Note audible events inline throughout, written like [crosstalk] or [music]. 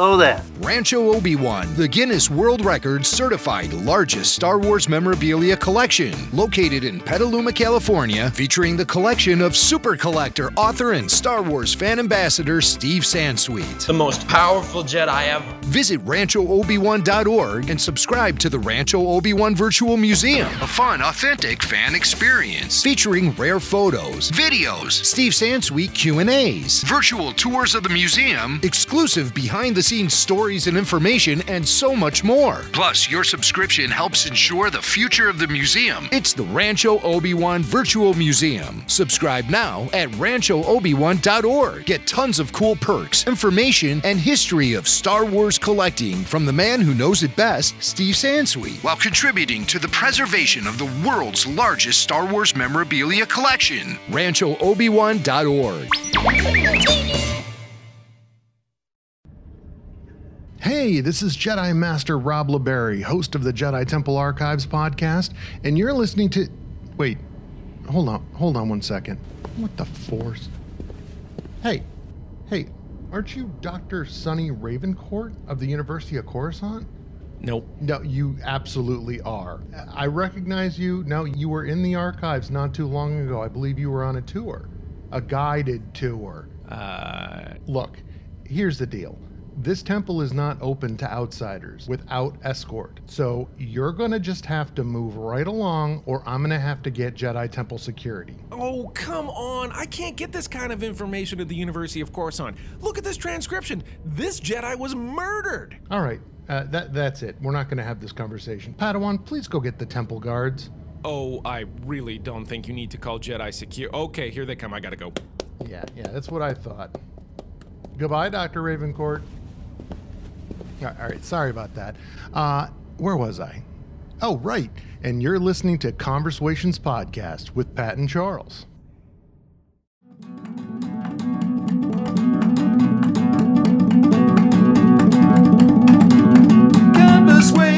Hello there. Rancho Obi-Wan, the Guinness World Records certified largest Star Wars memorabilia collection, located in Petaluma, California, featuring the collection of super collector, author, and Star Wars fan ambassador Steve Sansweet. The most powerful Jedi ever. Visit RanchoObi-Wan.org and subscribe to the Rancho Obi-Wan Virtual Museum, a fun, authentic fan experience featuring rare photos, videos, Steve Sansweet Q&As, virtual tours of the museum, exclusive stories and information, and so much more. Plus, your subscription helps ensure the future of the museum. It's the Rancho Obi-Wan Virtual Museum. Subscribe now at RanchoObi-Wan.org. Get tons of cool perks, information, and history of Star Wars collecting from the man who knows it best, Steve Sansweet, while contributing to the preservation of the world's largest Star Wars memorabilia collection. RanchoObi-Wan.org. Hey, this is Jedi Master Rob LeBerry, host of the Jedi Temple Archives podcast, and you're listening to. Wait, hold on, hold on one second. What the force? Hey, hey, aren't you Dr. Sonny Ravencourt of the University of Coruscant? Nope. No, you absolutely are. I recognize you. No, you were in the archives not too long ago. I believe you were on a tour, a guided tour. Uh, Look, here's the deal. This temple is not open to outsiders without escort. So you're going to just have to move right along, or I'm going to have to get Jedi Temple security. oh, come on. I can't get this kind of information at the University of Coruscant. Look at this transcription. This Jedi was murdered. All right, uh, that, that's it. We're not going to have this conversation. Padawan, please go get the temple guards. Oh, I really don't think you need to call Jedi secure. Okay, here they come. I gotta go. Yeah, yeah, that's what I thought. Goodbye, Dr. Ravencourt. Yeah, All right, sorry about that. Uh, where was I? Oh, right. And you're listening to Conversations Podcast with Pat and Charles.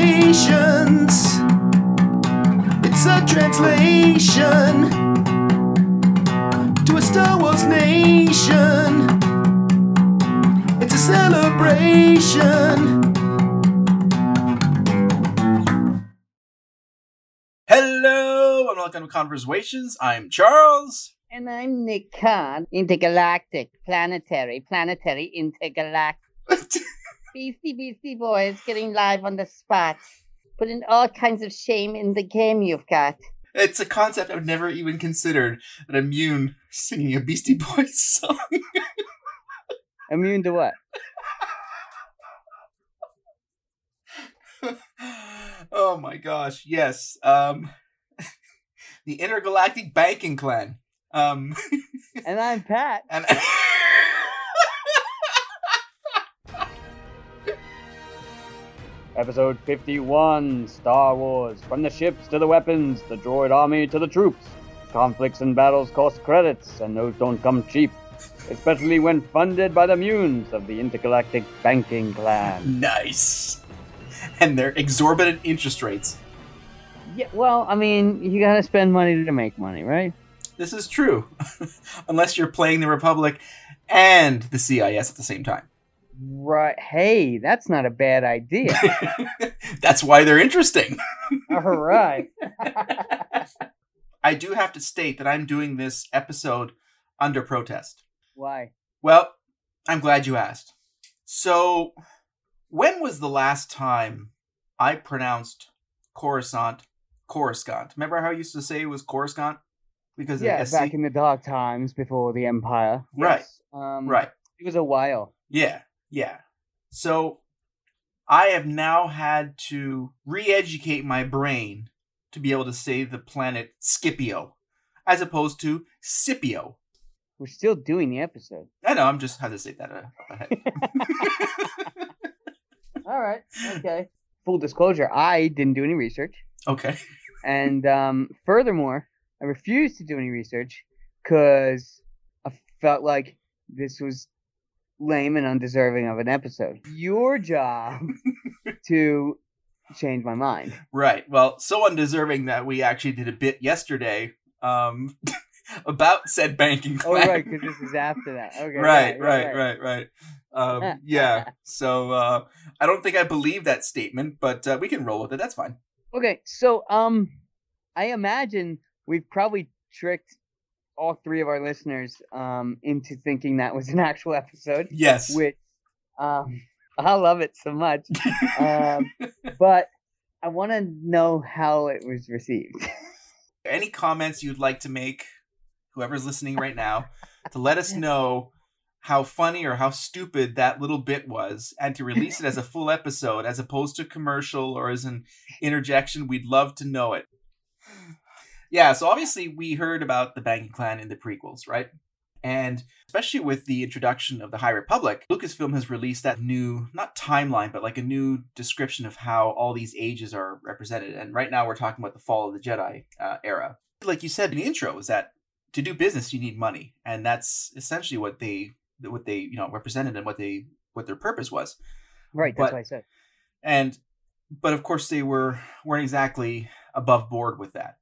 Conversations. It's a translation to a Star Wars nation. It's a celebration. Hello and welcome to Conversations. I'm Charles. And I'm Nick Khan, intergalactic, planetary, planetary, intergalactic. [laughs] Beastie Beastie Boys getting live on the spot. Putting all kinds of shame in the game you've got. It's a concept I've never even considered. An immune singing a Beastie Boys [laughs] song. Immune to what? [laughs] oh my gosh, yes. Um [laughs] the intergalactic banking clan. Um [laughs] And I'm Pat. and Episode 51 Star Wars. From the ships to the weapons, the droid army to the troops. Conflicts and battles cost credits, and those don't come cheap. Especially when funded by the Muuns of the intergalactic banking clan. nice. And their exorbitant interest rates. Yeah, well, I mean, you gotta spend money to make money, right? This is true. [laughs] Unless you're playing the Republic and the CIS at the same time. Right. Hey, that's not a bad idea. [laughs] That's why they're interesting. All right. [laughs] I do have to state that I'm doing this episode under protest. Why? Well, I'm glad you asked. So, when was the last time I pronounced Coruscant Coruscant? Remember how I used to say it was Coruscant? Because Yeah, back in the dark times before the Empire. Right. Yes. Um, Right. It was a while. Yeah, yeah. So I have now had to re-educate my brain to be able to say the planet Scipio, as opposed to Scipio. We're still doing the episode. I know. I'm just how to say that uh. [laughs] All right. Okay. [laughs] Full disclosure: I didn't do any research, okay. [laughs] and um, furthermore, I refused to do any research because I felt like this was lame and undeserving of an episode. Your job to change my mind. Right. Well, so undeserving that we actually did a bit yesterday um, [laughs] about said banking Oh, right, because this is after that. [laughs] Okay. right, right, right, right. Um, [laughs] yeah. So uh, I don't think I believe that statement, but uh, we can roll with it. That's fine. Okay, so um, I imagine we've probably tricked all three of our listeners um into thinking that was an actual episode. Yes. Which um, I love it so much. um, but I want to know how it was received. Any comments you'd like to make, whoever's listening right now, [laughs] to let us know how funny or how stupid that little bit was, and to release it as a full episode as opposed to commercial or as an interjection, we'd love to know it. Yeah, so obviously we heard about the Banking Clan in the prequels, right? And especially with the introduction of the High Republic, Lucasfilm has released that new, not timeline, but like a new description of how all these ages are represented. And right now we're talking about the fall of the Jedi uh, era. Like you said in the intro, is that to do business you need money, and that's essentially what they what they you know represented and what they what their purpose was. Right, that's But- what I said. And but of course they were weren't exactly above board with that.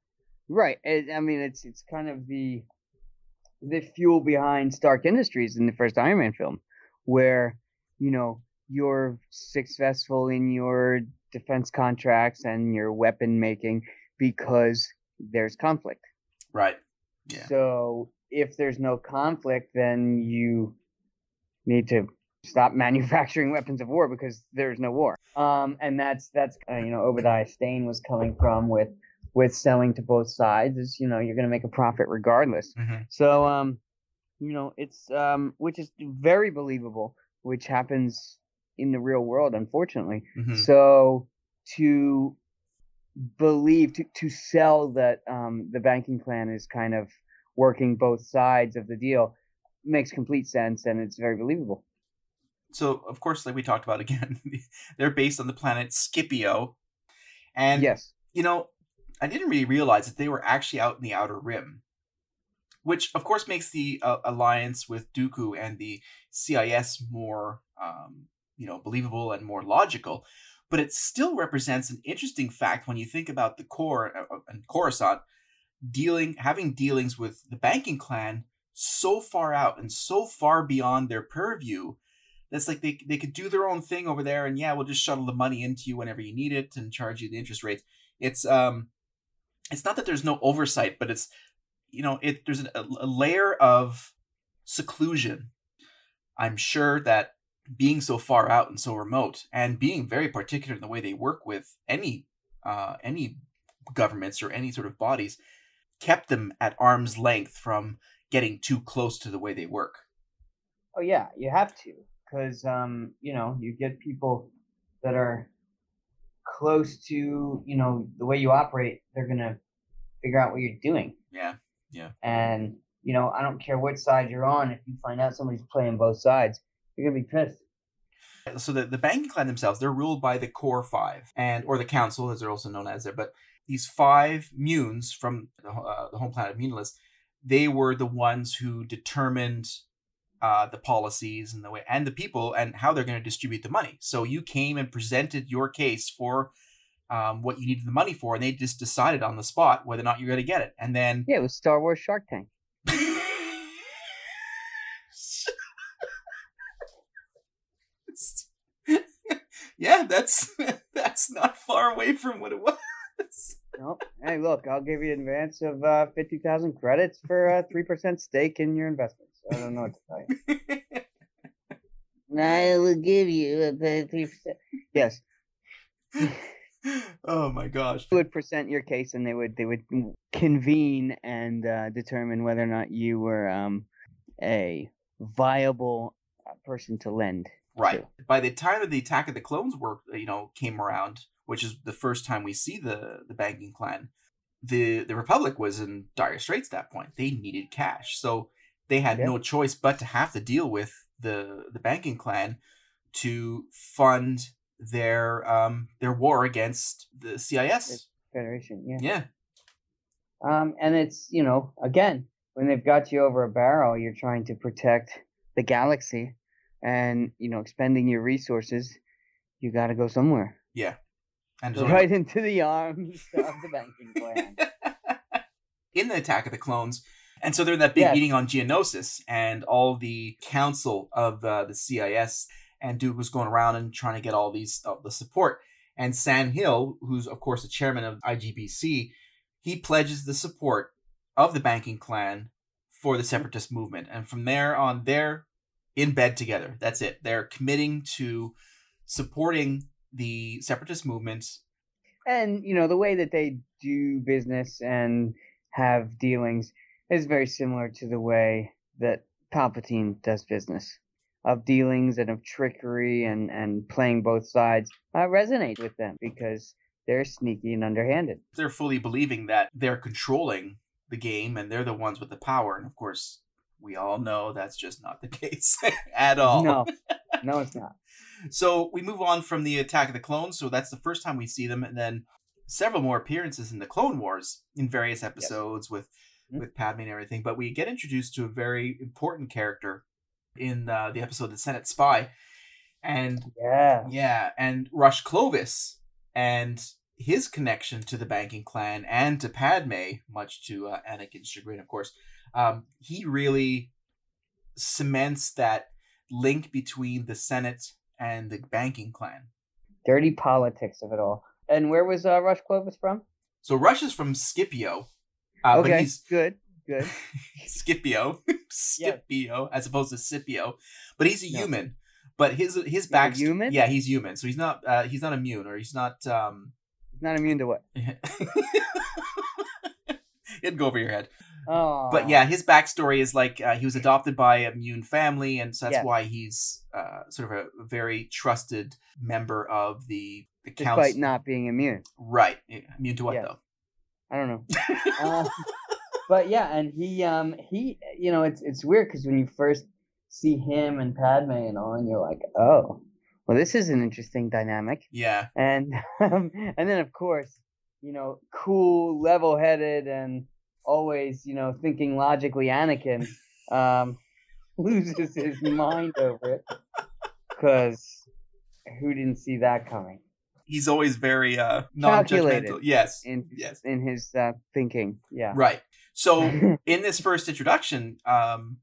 Right. I mean, it's it's kind of the the fuel behind Stark Industries in the first Iron Man film, where you know you're successful in your defense contracts and your weapon making because there's conflict. Right. Yeah. So if there's no conflict, then you need to stop [laughs] manufacturing weapons of war because there's no war. Um, and that's that's uh, you know Obadiah Stane was coming from with with selling to both sides is you know you're going to make a profit regardless. Mhm. So um, you know it's um, which is very believable, which happens in the real world, unfortunately. Mhm. So to believe to to sell that um, the banking clan is kind of working both sides of the deal makes complete sense and it's very believable. So of course, like we talked about again, [laughs] they're based on the planet Scipio, and yes, you know, I didn't really realize that they were actually out in the outer rim, which of course makes the uh, alliance with Dooku and the CIS more, um, you know, believable and more logical. But it still represents an interesting fact when you think about the core uh, uh, and Coruscant dealing, having dealings with the banking clan so far out and so far beyond their purview. That's like they, they could do their own thing over there, and yeah, we'll just shuttle the money into you whenever you need it and charge you the interest rates. It's um, it's not that there's no oversight, but it's you know it there's a, a layer of seclusion. I'm sure that being so far out and so remote, and being very particular in the way they work with any uh, any governments or any sort of bodies, kept them at arm's length from getting too close to the way they work. Oh yeah, you have to, because um, you know, you get people that are close to you know the way you operate. They're gonna figure out what you're doing, Yeah, yeah. and you know, I don't care what side you're on. If you find out somebody's playing both sides, you're gonna be pissed. so the, the banking clan themselves they're ruled by the core five and or the council as they're also known as there but these five Muuns from the, uh, the home planet of Muunilinst they were the ones who determined uh, the policies and the way and the people and how they're going to distribute the money so you came and presented your case for um, what you needed the money for and they just decided on the spot whether or not you're going to get it and then Yeah, it was Star Wars Shark Tank. [laughs] yeah that's [laughs] that's not far away from what it was No, hey, look, I'll give you an advance of uh, fifty thousand credits for a [laughs] three percent stake in your investments. I don't know what to tell you. [laughs] I will give you a three percent. Yes, oh my gosh you would present your case, and they would they would convene and uh, determine whether or not you were um, a viable uh, person to lend. Right. By the time that the attack of the clones work, you know came around which is the first time we see the the banking clan the the republic was in dire straits at that point. They needed cash. So they had Yeah. no choice but to have to deal with the the banking clan to fund their um their war against the cis Federation, yeah. yeah. Um, and it's you know again when they've got you over a barrel, you're trying to protect the galaxy, and you know expending your resources, you got to go somewhere. Yeah. And right into the arms of the banking clan. [laughs] in the Attack of the Clones. And so they're in that big Yes. meeting on Geonosis, and all the council of uh, the CIS and Dooku was going around and trying to get all these uh, the support. And San Hill, who's of course the chairman of IGBC, he pledges the support of the banking clan for the separatist movement. And from there on, they're in bed together. That's it. They're committing to supporting the separatist movement. and you know the way that they do business and have dealings is very similar to the way that Palpatine does business of dealings and of trickery and and playing both sides uh, resonate with them because they're sneaky and underhanded. They're fully believing that they're controlling the game and they're the ones with the power. And of course, we all know that's just not the [laughs] case [laughs] at all. No, [laughs] no, it's not. So we move on from the Attack of the Clones. So that's the first time we see them, and then several more appearances in the Clone Wars in various episodes with Mhm. with Padme and everything. But we get introduced to a very important character in uh, the episode, the Senate Spy, and Yeah, yeah, and Rush Clovis and his connection to the banking clan and to Padme, much to uh, Anakin's chagrin, of course. Um, he really cements that link between the Senate and the banking clan. dirty politics of it all. And where was uh, Rush Clovis from? So Rush is from Scipio, uh, but okay, he's good, good. [laughs] Scipio, [laughs] Scipio, as opposed to Scipio, but he's a No. human. But his his back, human? yeah, he's human. So he's not uh, he's not immune or he's not um, He's not immune to what? [laughs] It'd go over your head. Oh, But yeah, his backstory is like uh, he was adopted by a immune family, and so that's Yes. why he's uh, sort of a very trusted member of the the despite council. not being immune. right, immune to what Yes. though? I don't know. [laughs] uh, but yeah, and he um he you know it's it's weird because when you first see him and Padme and all, and you're like, oh, well, this is an interesting dynamic, yeah, and [laughs] um, and then of course, you know, cool, level-headed, and always you know thinking logically, Anakin um [laughs] loses his mind over it because who didn't see that coming he's always very uh, Calculated. non-judgmental. Yes, in yes, in his uh, thinking? Yeah. right. So [laughs] in this first introduction, um,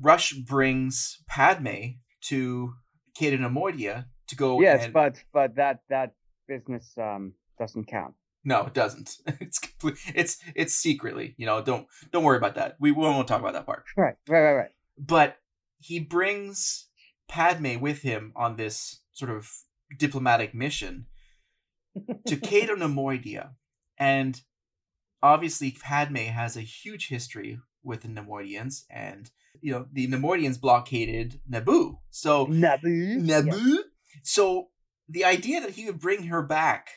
Rush brings Padme to Cato Nemoidia to go. yes, and, but but that that business um doesn't count. No, it doesn't. [laughs] It's complete, it's it's secretly. You know, don't don't worry about that. We won't talk about that part. Right, right, right, right. But he brings Padme with him on this sort of diplomatic mission to [laughs] Cato Nemoidia, and obviously Padme has a huge history with the Nemoidians, and you know the Nemoidians blockaded Naboo, so Naboo. Naboo. So the idea that he would bring her back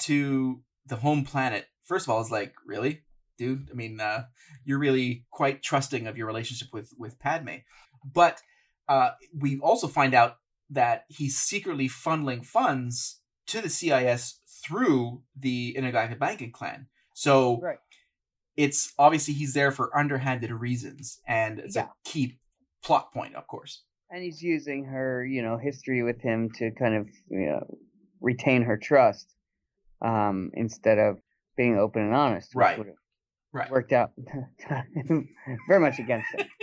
to the home planet, first of all, is like, really, dude? I mean, uh, you're really quite trusting of your relationship with with Padme, but uh, we also find out that he's secretly funneling funds to the CIS through the Intergalactic Banking Clan. So Right. it's obviously he's there for underhanded reasons, and it's Yeah. a key plot point, of course. And he's using her, you know, history with him to kind of, you know, retain her trust, um, instead of being open and honest. which Right. would've Right. Worked out [laughs] very much against it. [laughs]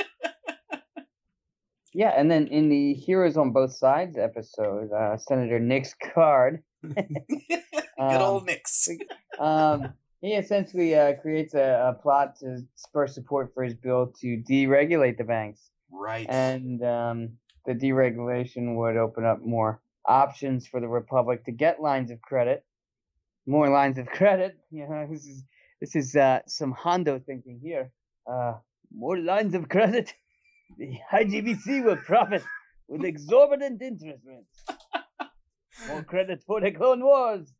Yeah, and then in the Heroes on Both Sides episode, uh, Senator Nix Card [laughs] Good Um, old Nix. um, he essentially uh, creates a, a plot to spur support for his bill to deregulate the banks, Right. and um, the deregulation would open up more options for the republic to get lines of credit, more lines of credit. [laughs] You know, this is this is uh, some Hondo thinking here. Uh, more lines of credit. [laughs] The IGBC will profit with exorbitant interest rates. [laughs] More credit for the Clone Wars.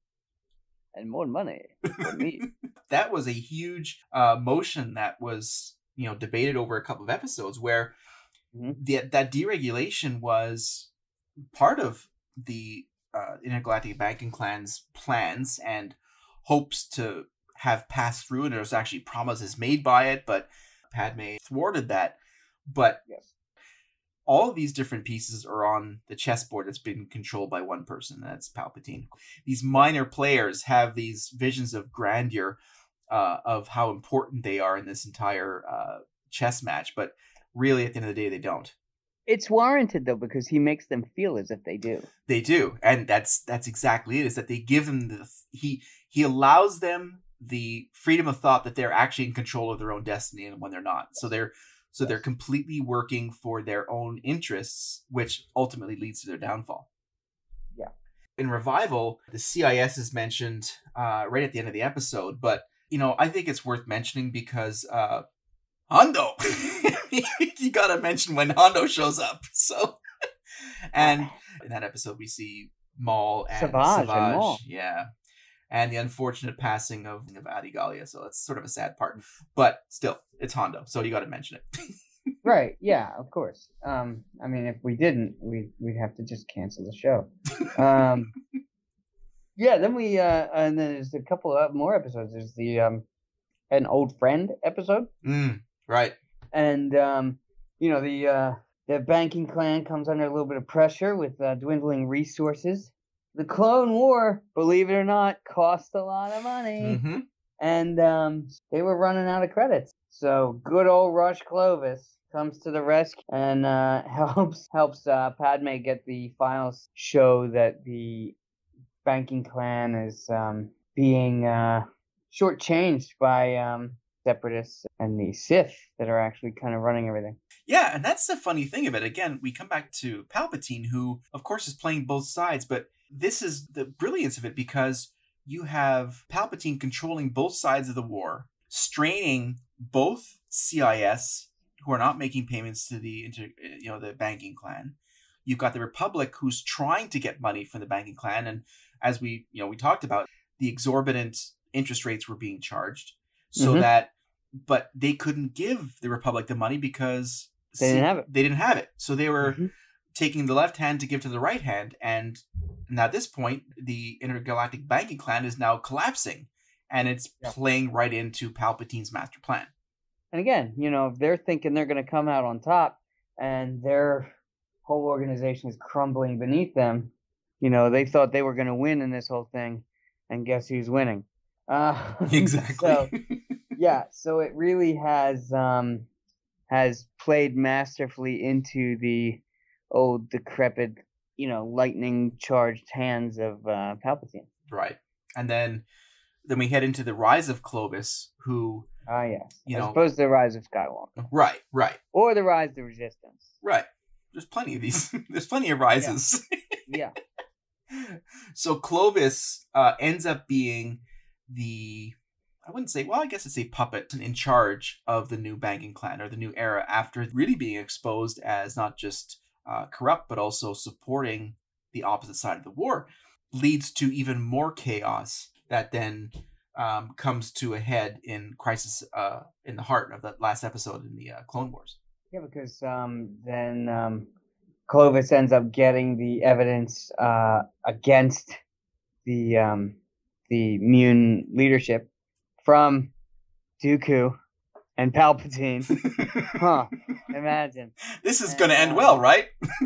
And more money for me. that was a huge uh, motion that was you know debated over a couple of episodes where Mhm. the, that deregulation was part of the uh, intergalactic banking clan's plans and hopes to have passed through and there's actually promises made by it but padme thwarted that but Yes. all of these different pieces are on the chessboard that's been controlled by one person, and that's Palpatine. These minor players have these visions of grandeur uh, of how important they are in this entire uh, chess match, but really, at the end of the day, they don't. It's warranted though because he makes them feel as if they do. They do, and that's that's exactly it. Is that they give them the he he allows them the freedom of thought that they're actually in control of their own destiny, and when they're not, so they're so they're completely working for their own interests, which ultimately leads to their downfall. Yeah. In revival, the CIS is mentioned uh, right at the end of the episode, but you know I think it's worth mentioning because uh, Hondo. [laughs] [laughs] you gotta mention when Hondo shows up. So, [laughs] and in that episode, we see Maul and Savage Savage. and Maul. Yeah. And the unfortunate passing of, of Adi Gallia. So that's sort of a sad part. But still, it's Hondo. So you gotta mention it. [laughs] Right. Yeah. Of course. Um. I mean, if we didn't, we we'd have to just cancel the show. Um. yeah. Then we uh, and then there's a couple of more episodes. There's the um, an old friend episode, mm, right. And um, you know the uh, the banking clan comes under a little bit of pressure with uh, dwindling resources. The Clone War, believe it or not, cost a lot of money, hmm and um, they were running out of credits. So good old Rush Clovis comes to the rescue and uh, [laughs] helps helps uh, Padme get the files show that the banking clan is um, being uh, shortchanged by um, separatists and the Sith that are actually kind of running everything. Yeah, and that's the funny thing of it. Again, we come back to Palpatine, who, of course, is playing both sides, but this is the brilliance of it because you have Palpatine controlling both sides of the war, straining both CIS, who are not making payments to the inter, you know the banking clan. You've got the Republic, who's trying to get money from the banking clan, and as we you know we talked about, the exorbitant interest rates were being charged, so Mhm. that but they couldn't give the Republic the money because They didn't have it. They didn't have it, so they were Mhm. taking the left hand to give to the right hand, and now at this point, the intergalactic banking clan is now collapsing, and it's Yeah. playing right into Palpatine's master plan. And again, you know, if they're thinking they're going to come out on top and their whole organization is crumbling beneath them, you know, they thought they were going to win in this whole thing, and guess who's winning? Uh, [laughs] Exactly. so, [laughs] yeah, so it really has um, has played masterfully into the old decrepit, you know, lightning charged hands of uh, Palpatine. right, and then then we head into the rise of Clovis, who Ah, yes. You As know- opposed to the rise of Skywalker right, right, or the rise of the Resistance. right. There's plenty of these. [laughs] There's plenty of rises. Yeah. [laughs] so Clovis uh, ends up being the I wouldn't say well I guess it's a puppet in charge of the new banking clan or the new era after really being exposed as not just uh, corrupt but also supporting the opposite side of the war leads to even more chaos that then um, comes to a head in Crisis uh, in the Heart of that last episode in the uh, Clone Wars. Yeah, because um, then um, Clovis ends up getting the evidence uh, against the um, the Muun leadership from Dooku and Palpatine. [laughs] huh? Imagine. This is going to end well, right? [laughs]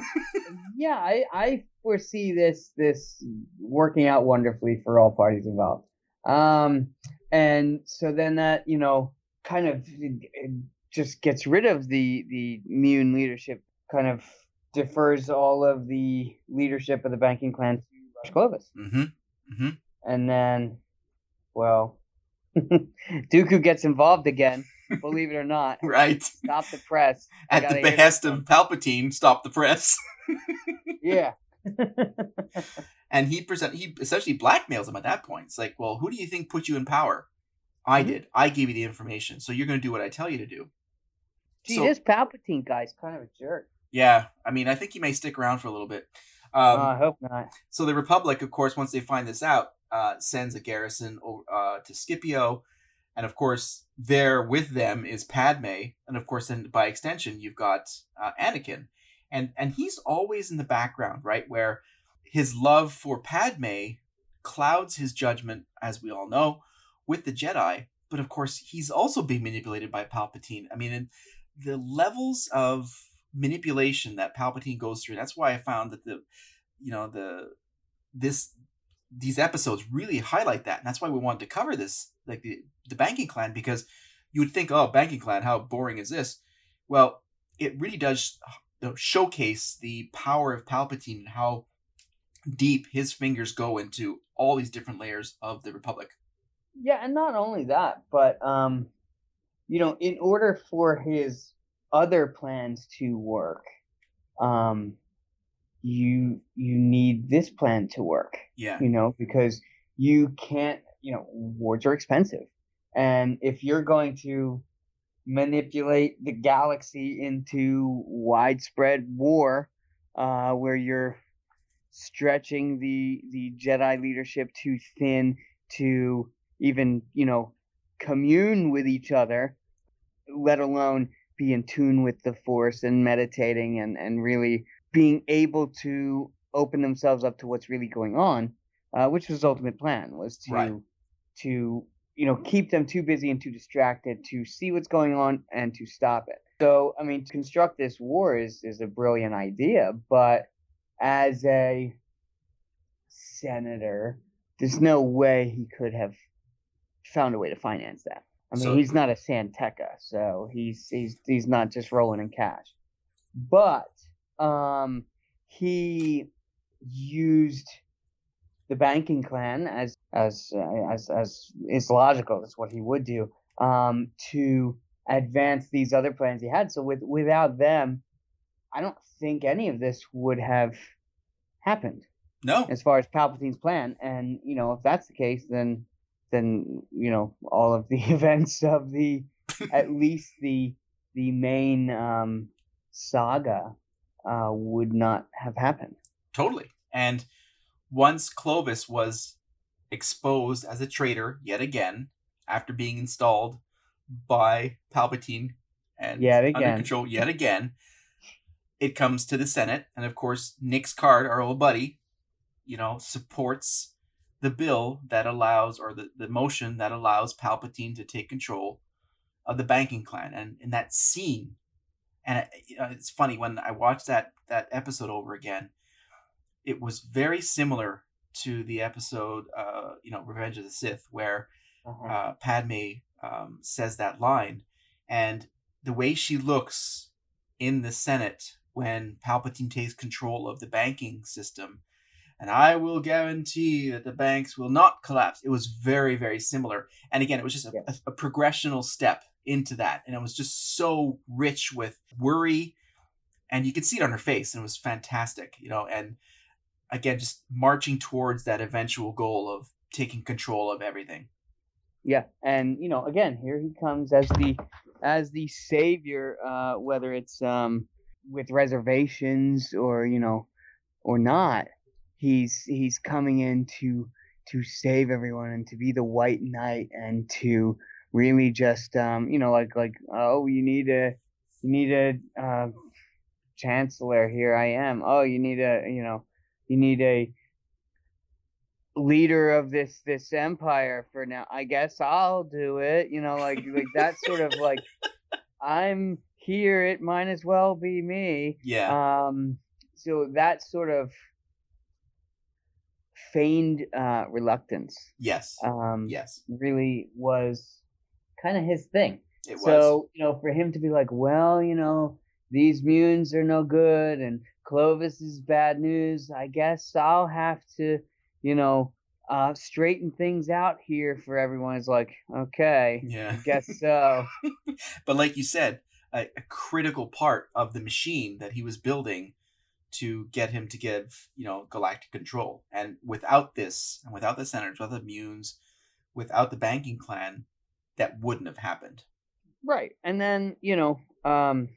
Yeah, I, I foresee this this working out wonderfully for all parties involved. Um, and so then that you know kind of just gets rid of the the Muun leadership, kind of defers all of the leadership of the banking clan to Rush Clovis, Mm-hmm. and then, well, [laughs] Dooku gets involved again. Believe it or not, [laughs] Right. stop the press. I At the behest of Palpatine, stop the press. [laughs] Yeah. and he present he essentially blackmails him at that point. It's like, well, who do you think put you in power? I Mhm. did. I gave you the information, so you're going to do what I tell you to do. Gee, So- this Palpatine guy's kind of a jerk. Yeah, I mean, I think he may stick around for a little bit. Um, I hope not. so the Republic, of course, once they find this out, uh, sends a garrison uh, to Scipio, and of course, there with them is Padme, and of course, then by extension, you've got uh, Anakin, and and he's always in the background, right, where his love for Padme clouds his judgment, as we all know, with the Jedi. But of course, he's also being manipulated by Palpatine. I mean, the levels of manipulation that Palpatine goes through. That's why I found that the, you know, the this these episodes really highlight that, and that's why we wanted to cover this, like the the banking clan, because you would think, oh, banking clan, how boring is this? Well, it really does showcase the power of Palpatine and how deep his fingers go into all these different layers of the Republic. Yeah, and not only that, but um, you know, in order for his other plans to work, um, you you need this plan to work. Yeah. You know, because you can't, you know, wars are expensive. And if you're going to manipulate the galaxy into widespread war, uh, where you're stretching the the Jedi leadership too thin to even, you know, commune with each other, let alone be in tune with the force and meditating and, and really being able to open themselves up to what's really going on, uh, which was ultimate plan was to Right. to you know keep them too busy and too distracted to see what's going on and to stop it. So I mean, to construct this war is is a brilliant idea, but as a senator, there's no way he could have found a way to finance that. I mean, So- he's not a San Tekka, so he's he's he's not just rolling in cash. But um, he used the banking clan as as uh, as as is logical. That's what he would do um, to advance these other plans he had. So with without them, I don't think any of this would have happened No. as far as Palpatine's plan. And you know, if that's the case, then then you know all of the [laughs] events of the at [laughs] least the the main um, saga uh, would not have happened. Totally. And once Clovis was exposed as a traitor yet again, after being installed by Palpatine and Yet under control yet again, it comes to the Senate, and of course, Nix Card, our old buddy, you know, supports the bill that allows, or the, the motion that allows Palpatine to take control of the banking clan. And in that scene, and it, you know, it's funny when I watched that that episode over again, it was very similar to the episode, uh, you know, Revenge of the Sith, where Uh-huh. uh, Padme um, says that line, and the way she looks in the Senate when Palpatine takes control of the banking system, and I will guarantee that the banks will not collapse. It was very, very similar, and again, it was just a, a, a progressional step into that, and it was just so rich with worry, and you could see it on her face, and it was fantastic, you know, and again, just marching towards that eventual goal of taking control of everything. Yeah, and you know, again, here he comes as the as the savior, uh, whether it's um, with reservations or you know, or not. He's he's coming in to to save everyone and to be the white knight and to really just um, you know, like like oh, you need a you need a uh, chancellor. Here I am. Oh, you need a you know, you need a leader of this this empire for now i guess i'll do it you know like like that sort of like i'm here it might as well be me Yeah. um so that sort of feigned uh reluctance yes. um yes. really was kind of his thing It was. so, you know, for him to be like, well, you know, these Muuns are no good and Clovis is bad news, I guess I'll have to, you know, uh, straighten things out here for everyone. Is like, okay, Yeah. I guess so. [laughs] but like you said, a, a critical part of the machine that he was building to get him to give, you know, galactic control. And without this, and without the senators, without the Muuns, without the banking clan, that wouldn't have happened. Right. And then, you know, um,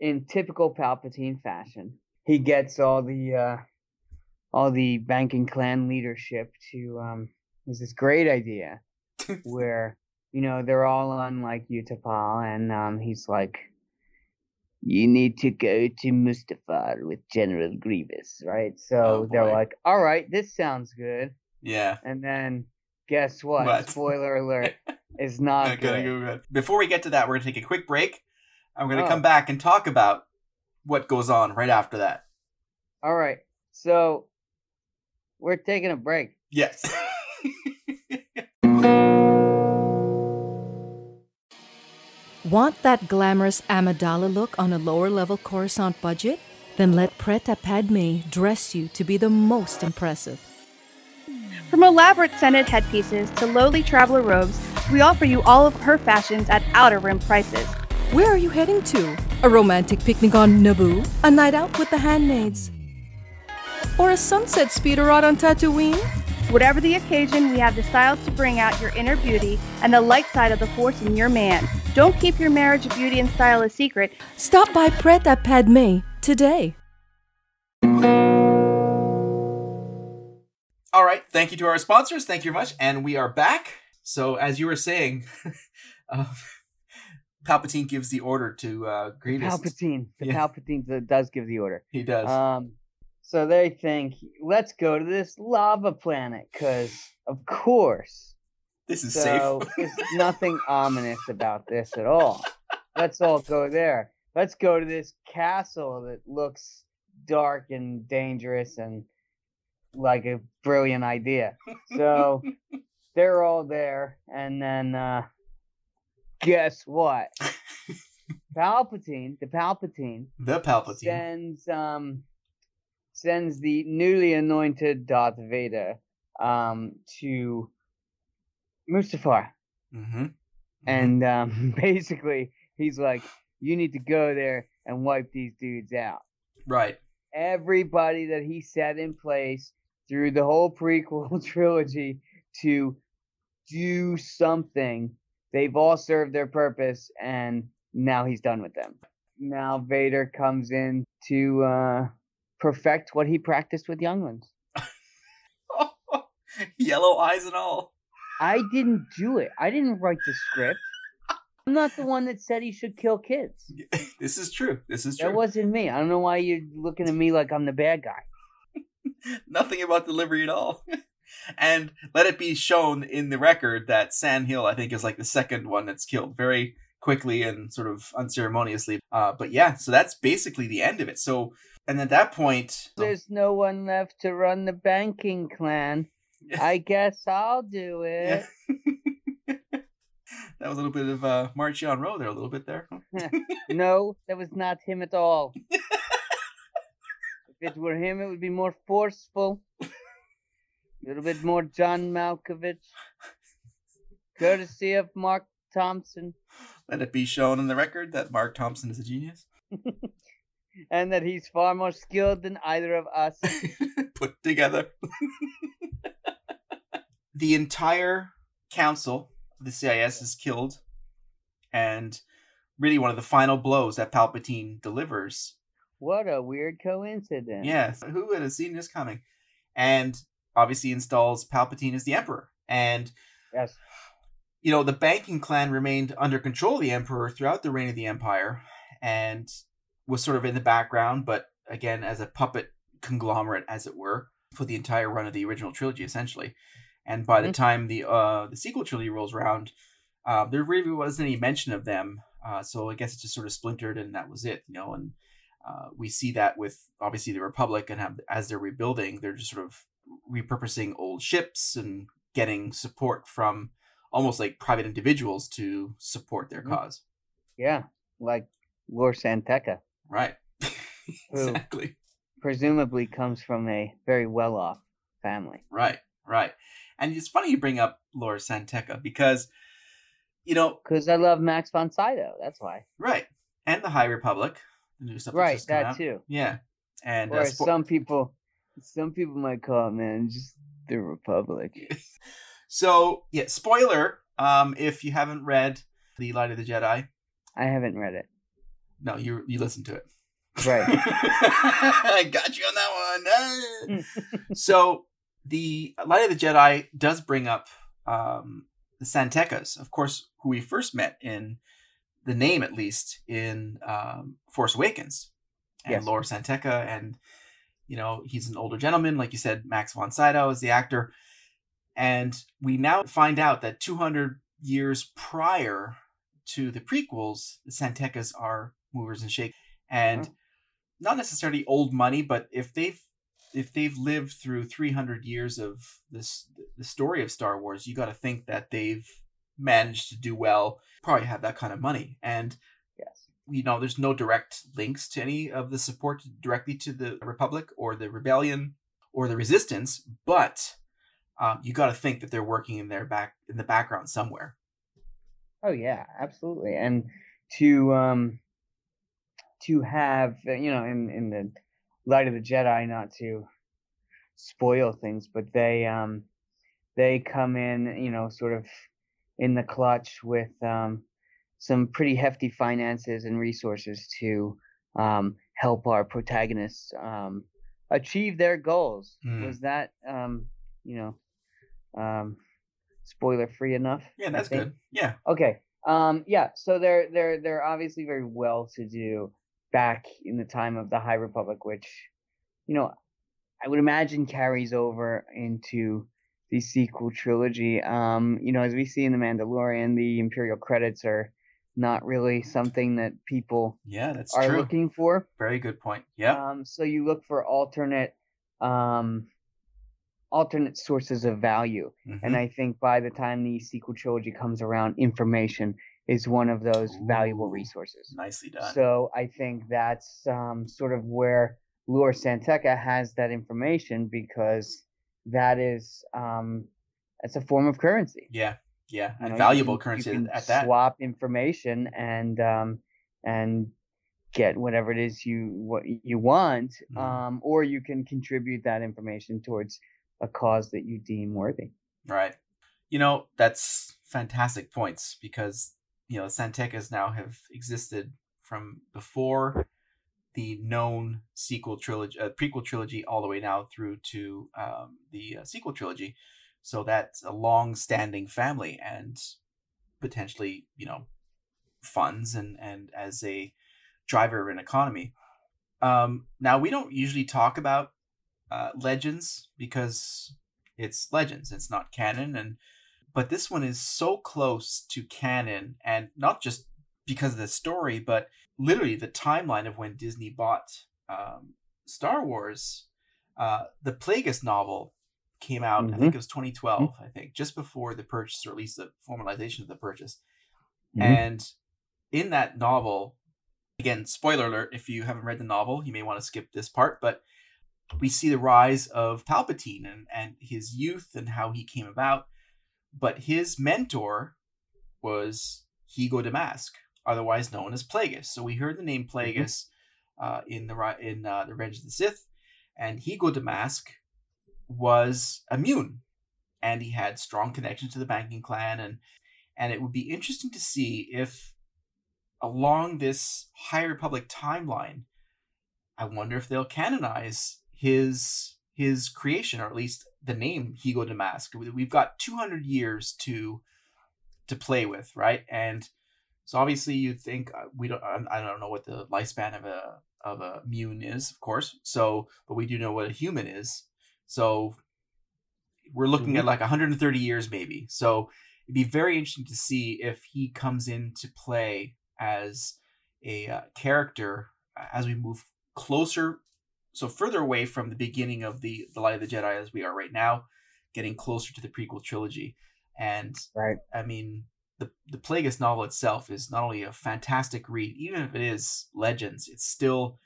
in typical Palpatine fashion, he gets all the uh, all the banking clan leadership to um there's this great idea [laughs] where, you know, they're all on like Utapau and um he's like you need to go to Mustafar with General Grievous, right? So Oh, they're like, All right, this sounds good. Yeah. And then guess what? What? Spoiler alert [laughs] is not Not gonna good. go good. Before we get to that, we're gonna take a quick break. I'm gonna Oh. come back and talk about what goes on right after that. All right. So we're taking a break. Yes. [laughs] Want that glamorous Amidala look on a lower level Coruscant budget? Then let Pret a Padme dress you to be the most impressive. From elaborate scented headpieces to lowly traveler robes, we offer you all of her fashions at outer rim prices. Where are you heading to? A romantic picnic on Naboo? A night out with the handmaids? Or a sunset speeder ride on Tatooine? Whatever the occasion, we have the styles to bring out your inner beauty and the light side of the force in your man. Don't keep your marriage beauty and style a secret. Stop by Pret a Padme today. All right. Thank you to our sponsors. Thank you very much. And we are back. So, as you were saying, uh, [laughs] Palpatine gives the order to uh, Grievous. Palpatine. The Yeah. Palpatine does give the order. He does. Um, so they think, let's go to this lava planet, because of course. this is So safe. [laughs] there's nothing ominous about this at all. Let's all go there. Let's go to this castle that looks dark and dangerous and like a brilliant idea. So [laughs] they're all there, and then uh, guess what? [laughs] Palpatine, the Palpatine, the Palpatine. sends um sends the newly anointed Darth Vader um to Mustafar, Mm-hmm. and um [laughs] basically he's like, you need to go there and wipe these dudes out. Right. Everybody that he set in place through the whole prequel [laughs] trilogy to do something, they've all served their purpose, and now he's done with them. Now Vader comes in to uh, perfect what he practiced with younglings. [laughs] Yellow eyes and all. I didn't do it. I didn't write the script. I'm not the one that said he should kill kids. [laughs] This is true. This is true. That wasn't me. I don't know why you're looking at me like I'm the bad guy. [laughs] Nothing about delivery at all. [laughs] and let it be shown in the record that San Hill, I think, is like the second one that's killed very quickly and sort of unceremoniously. Uh, but yeah, so that's basically the end of it. So, and at that point, There's no one left to run the banking clan. I guess I'll do it. [laughs] that was a little bit of uh, March on Row there, a little bit there. no, that was not him at all. If it were him, it would be more forceful. A little bit more John Malkovich. Courtesy of Mark Thompson. Let it be shown in the record that Mark Thompson is a genius. [laughs] and that he's far more skilled than either of us. [laughs] Put together. [laughs] the entire council of the CIS is killed, and really one of the final blows that Palpatine delivers. What a weird coincidence. Yes, who would have seen this coming? And obviously installs Palpatine as the Emperor. And Yes. you know, the banking clan remained under control of the Emperor throughout the reign of the Empire and was sort of in the background, but again, as a puppet conglomerate, as it were, for the entire run of the original trilogy, essentially. And by the Mhm. time the uh, the sequel trilogy rolls around, uh, there really wasn't any mention of them. Uh, so I guess it just sort of splintered, and that was it, you know. And uh, we see that with obviously the Republic, and have, as they're rebuilding, they're just sort of repurposing old ships and getting support from almost like private individuals to support their Mhm. cause. Yeah, like Lor San Tekka, Right. [laughs] Exactly. presumably comes from a very well off family. Right. Right. And it's funny you bring up Lor San Tekka because, you know, Because I love Max von Sydow, that's why. right, and the High Republic, new stuff Right, that out. too. Yeah, and uh, spo- some people, some people might call it, man, just the Republic. [laughs] so yeah, spoiler. Um, if you haven't read the Light of the Jedi, I haven't read it. no, you you listen to it. Right. [laughs] I got you on that one. [laughs] So the Light of the Jedi does bring up um, the San Tekkas, of course, who we first met in the name, at least, in um, Force Awakens, and Yes. Lor San Tekka, and you know he's an older gentleman, like you said, Max von Sydow is the actor, and we now find out that 200 years prior to the prequels, the San Tekkas are movers and shakers, and not necessarily old money, but if they've if they've lived through 300 years of this the story of Star Wars, you got to think that they've managed to do well, probably have that kind of money. And yes, you know, there's no direct links to any of the support directly to the Republic or the Rebellion or the Resistance, but um, you got to think that they're working in their back in the background somewhere. Oh yeah, absolutely. And to um to have uh, you know in in the light of the Jedi, not to spoil things, but they um they come in you know sort of in the clutch with um some pretty hefty finances and resources to um help our protagonists um achieve their goals. Mm. Was that um you know um spoiler free enough? Yeah, that's good. Yeah. Okay. Um, yeah. So they're they're they're obviously very well to do back in the time of the High Republic, which you know I would imagine carries over into the sequel trilogy. Um, you know, as we see in the Mandalorian, the Imperial credits are not really something that people Yeah, that's are true. looking for. Very good point. Yeah. Um, so you look for alternate um, alternate sources of value. And Mhm. I think by the time the sequel trilogy comes around, information is one of those valuable resources. Nicely done. So I think that's um, sort of where Lor San Tekka has that information because that is um, it's a form of currency. yeah. Yeah. You And know, you valuable can- currency you can at that. Swap information and um, and get whatever it is you what you want, Mhm. um, or you can contribute that information towards a cause that you deem worthy. Right. You know, that's fantastic points because, you know, San Tekkas now have existed from before the known sequel trilogy, uh, prequel trilogy, all the way now through to um, the uh, sequel trilogy. So that's a long-standing family and potentially, you know, funds and and as a driver of an economy. Um, now we don't usually talk about uh, legends because it's legends it's not canon and but this one is so close to canon and not just because of the story but literally the timeline of when disney bought um, star wars uh, the plagueis novel came out i think Mhm. it was 2012 i think just before the purchase or at least the formalization of the purchase Mhm. and in that novel again spoiler alert if you haven't read the novel you may want to skip this part but we see the rise of Palpatine and, and his youth and how he came about. But his mentor was Hego Damask, otherwise known as Plagueis. So we heard the name Plagueis uh, in the in uh, the Revenge of the Sith, and Hego Damask was immune, and he had strong connections to the banking clan, and and it would be interesting to see if along this High Republic timeline, I wonder if they'll canonize his his creation, or at least the name Hego Damask. We've got 200 years to to play with, right? And so obviously you'd think uh, we don't. I don't know what the lifespan of a of a Muun is, of course. So, but we do know what a human is. So we're looking at like 130 years, maybe. So it'd be very interesting to see if he comes into play as a uh, character uh, as we move closer so further away from the beginning of the the light of the jedi as we are right now getting closer to the prequel trilogy and Right. i mean the the plagueis novel itself is not only a fantastic read even if it is legends it's still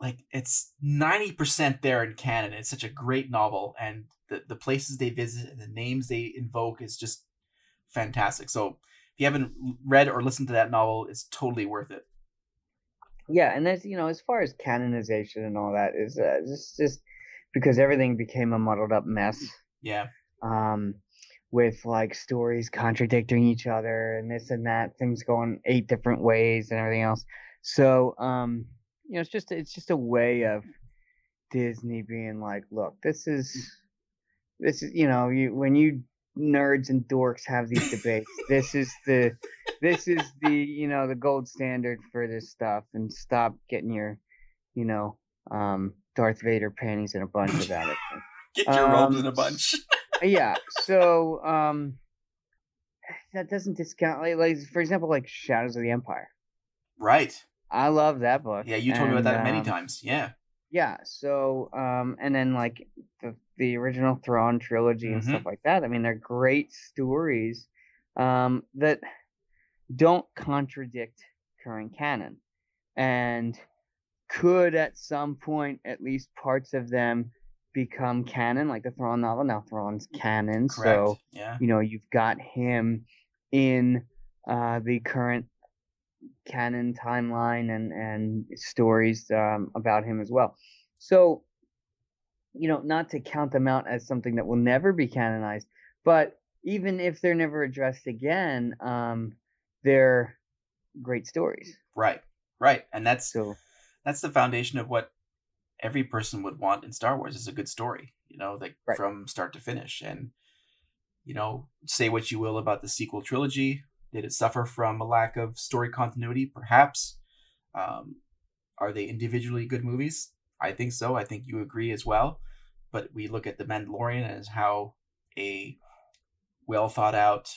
like it's 90% there in canon. It's such a great novel and the, the places they visit and the names they invoke is just fantastic. So if you haven't read or listened to that novel it's totally worth it. Yeah, and that's you know, as far as canonization and all that is uh, just just because everything became a muddled up mess. yeah. Um, with like stories contradicting each other and this and that, things going eight different ways and everything else. So, um, you know, it's just it's just a way of Disney being like, look, this is this is you know, you when you nerds and dorks have these debates, [laughs] this is the this is the you know the gold standard for this stuff, and stop getting your you know um Darth Vader panties in a bunch about it. [laughs] get your robes Um, in a bunch [laughs] yeah so um that doesn't discount like, like for example like shadows of the empire right I love that book. Yeah, you told me about that And, many um, times. Yeah. Yeah, so um and then like the the original Thrawn trilogy and Mhm. stuff like that. I mean, they're great stories um that don't contradict current canon and could at some point at least parts of them become canon like the Thrawn novel. Now Thrawn's canon, Correct. so yeah. you know, you've got him in uh, the current canon timeline and and stories um, about him as well. So, you know, not to count them out as something that will never be canonized, but even if they're never addressed again, um, they're great stories. Right. Right. And that's So, that's the foundation of what every person would want in Star Wars is a good story, you know, like Right. from start to finish. And you know, say what you will about the sequel trilogy. Did it suffer from a lack of story continuity? Perhaps. Um, are they individually good movies? I think so. I think you agree as well. But we look at The Mandalorian as how a well thought out,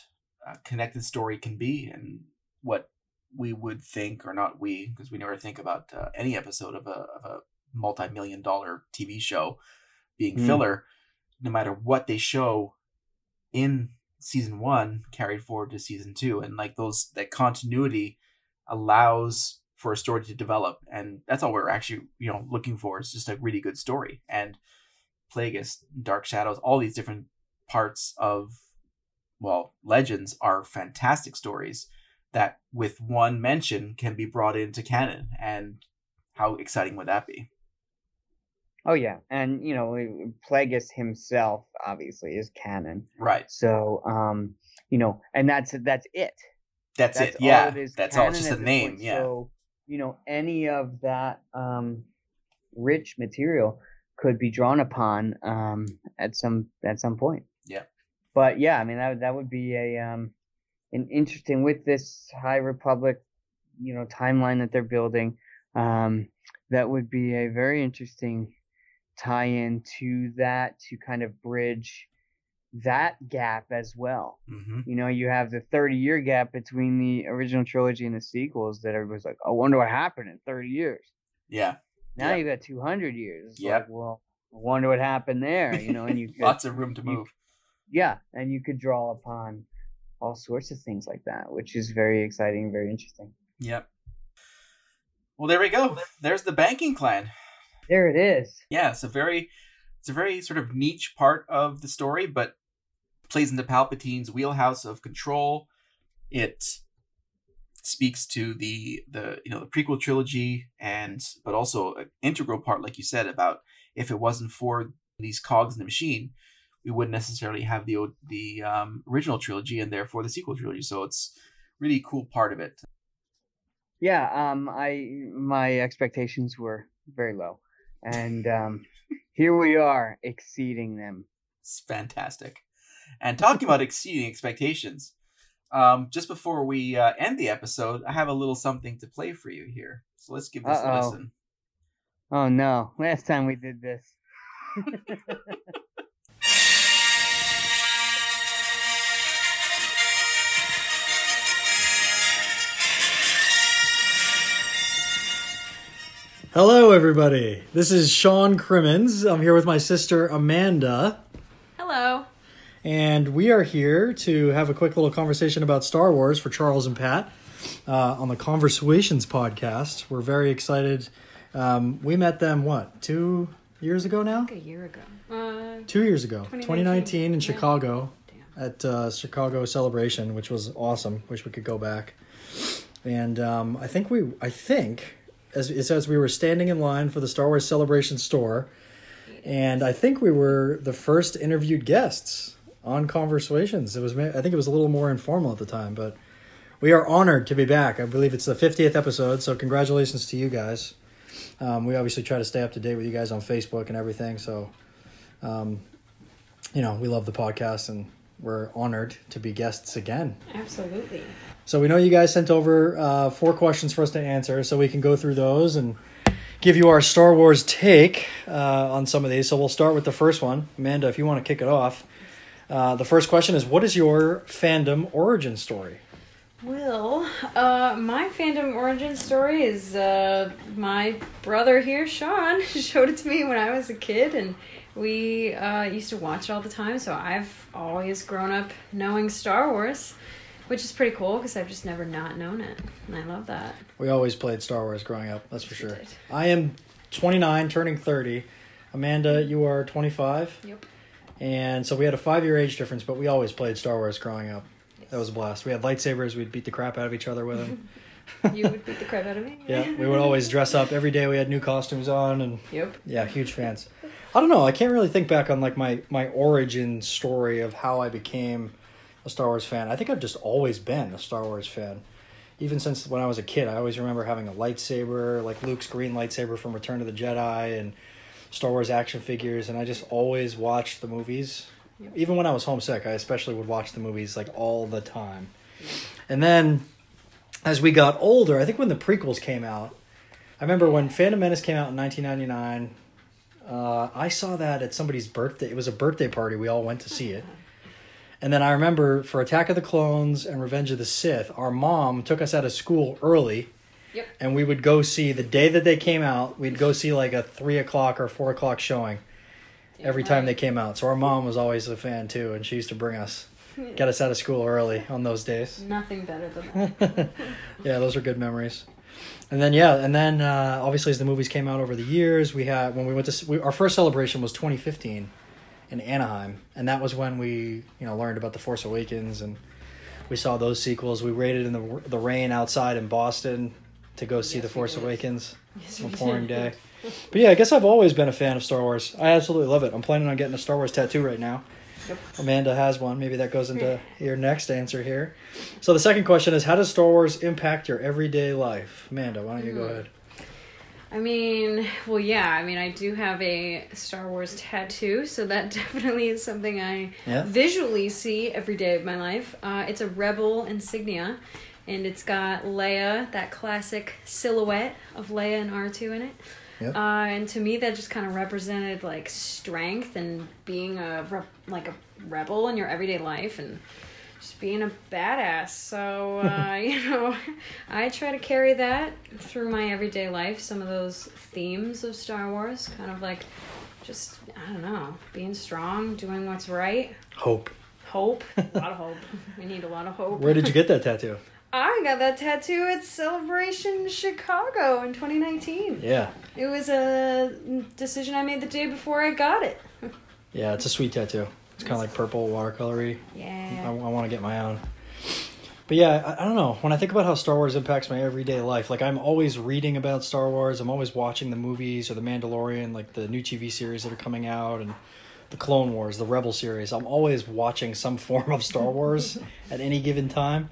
uh, connected story can be, and what we would think, or not we, because we never think about uh, any episode of a, of a multi million dollar TV show being Mm. filler, no matter what they show in season one carried forward to season two. And like those, that continuity allows for a story to develop. And that's all we're actually, you know, looking for is just a really good story. And Plagueis, Dark Shadows, all these different parts of, well, Legends are fantastic stories that with one mention can be brought into canon. And how exciting would that be? Oh yeah, and you know, Plagueis himself obviously is canon. Right. So, um, you know, and that's that's it. That's, it. Yeah. it is That's all. It's just a name. point. Yeah. So, you know, any of that um, rich material could be drawn upon um, at some at some point. Yeah. But yeah, I mean that that would be a um, an interesting with this High Republic, you know, timeline that they're building. Um, that would be a very interesting tie-in to that to kind of bridge that gap as well. hmm You know, you have the 30 year gap between the original trilogy and the sequels that everybody's like, I wonder what happened in 30 years. Yeah. Now Yeah. you've got 200 years. yeah. Like, well, I wonder what happened there, you know, and you [laughs] could, Lots of room to you- move. yeah, and you could draw upon all sorts of things like that, which is very exciting, very interesting. Yep. Well, there we go. There's the banking clan. There it is. Yeah, it's a very, it's a very sort of niche part of the story, but plays into Palpatine's wheelhouse of control. It speaks to the the you know the prequel trilogy, and but also an integral part, like you said, about if it wasn't for these cogs in the machine, we wouldn't necessarily have the the um, original trilogy and therefore the sequel trilogy. So it's really cool part of it. Yeah, um, I my expectations were very low, and um, here we are exceeding them. It's fantastic. And talking about exceeding expectations, um, just before we uh, end the episode, I have a little something to play for you here. So let's give this a Uh-oh. listen. Oh no! Last time we did this. [laughs] Hello, everybody. This is Sean Crimmins. I'm here with my sister Amanda, Hello. and we are here to have a quick little conversation about Star Wars for Charles and Pat uh, on the Conversations podcast. We're very excited. Um, we met them what two years ago now? a year ago. Uh, Two years ago, 2019, 2019 in yeah. Chicago at uh, Chicago Celebration, which was awesome. Wish we could go back. And um, I think we, I think, as it says, we were standing in line for the Star Wars Celebration store, and I think we were the first interviewed guests on Conversations. It was, I think, it was a little more informal at the time, but we are honored to be back. I believe it's the 50th episode, so congratulations to you guys. Um, we obviously try to stay up to date with you guys on Facebook and everything, so um, you know, we love the podcast and we're honored to be guests again. absolutely. So we know you guys sent over uh, four questions for us to answer, so we can go through those and give you our Star Wars take uh, on some of these. So we'll start with the first one. Amanda, if you want to kick it off. Uh, the first question is What is your fandom origin story? Well, uh, my fandom origin story is uh, my brother here, Sean, [laughs] showed it to me when I was a kid, and we uh, used to watch it all the time. So I've always grown up knowing Star Wars, which is pretty cool because I've just never not known it, and I love that. We always played Star Wars growing up, that's for sure. I am 29, turning 30. Amanda, you are 25. Yep. And so we had a five year age difference, but we always played Star Wars growing up. That was a blast. We had lightsabers, we'd beat the crap out of each other with them. [laughs] you would beat the crap out of me. [laughs] yeah, we would always dress up every day. We had new costumes on, and Yep. yeah, huge fans. I don't know. I can't really think back on like my my origin story of how I became a Star Wars fan. I think I've just always been a Star Wars fan. Even since when I was a kid, I always remember having a lightsaber, like Luke's green lightsaber from Return of the Jedi, and Star Wars action figures. And I just always watched the movies. Even when I was homesick, I especially would watch the movies like all the time. And then as we got older, I think when the prequels came out, I remember when Phantom Menace came out in 1999. Uh, I saw that at somebody's birthday. It was a birthday party. We all went to see it. And then I remember for Attack of the Clones and Revenge of the Sith, our mom took us out of school early. Yep. And we would go see the day that they came out. We'd go see like a three o'clock or four o'clock showing every time they came out. So our mom was always a fan too, and she used to bring us, [laughs] get us out of school early on those days. Nothing better than [laughs] that. yeah, those are good memories. And then yeah, and then uh, obviously as the movies came out over the years, we had when we went to we, our first celebration was 2015 in Anaheim, and that was when we you know learned about the Force Awakens and we saw those sequels. We waited in the the rain outside in Boston to go see the Force Awakens Yes, on pouring day. But yeah, I guess I've always been a fan of Star Wars. I absolutely love it. I'm planning on getting a Star Wars tattoo right now. Yep. Amanda has one. Maybe that goes into your next answer here. So the second question is, how does Star Wars impact your everyday life? Amanda, why don't you go Hmm. ahead? I mean, well, yeah. I mean, I do have a Star Wars tattoo, so that [laughs] definitely is something I Yeah. visually see every day of my life. Uh, it's a Rebel insignia, and it's got Leia, that classic silhouette of Leia and R two in it. Yep. Uh, and to me, that just kind of represented like strength and being a rep- like a rebel in your everyday life and just being a badass. So uh, [laughs] [laughs] you know, I try to carry that through my everyday life. Some of those themes of Star Wars, kind of like just I don't know, being strong, doing what's right, Hope. hope, [laughs] a lot of hope. We need a lot of hope. Where did you get that tattoo? I got that tattoo at Celebration Chicago in 2019. Yeah. It was a decision I made the day before I got it. [laughs] Yeah, it's a sweet tattoo. It's kind of like purple watercolory. I, Yeah. I want to get my own. But yeah, I, I don't know. When I think about how Star Wars impacts my everyday life, like I'm always reading about Star Wars. I'm always watching the movies or the Mandalorian, like the new TV series that are coming out, and the Clone Wars, the Rebel series. I'm always watching some [laughs] form of Star Wars [laughs] at any given time.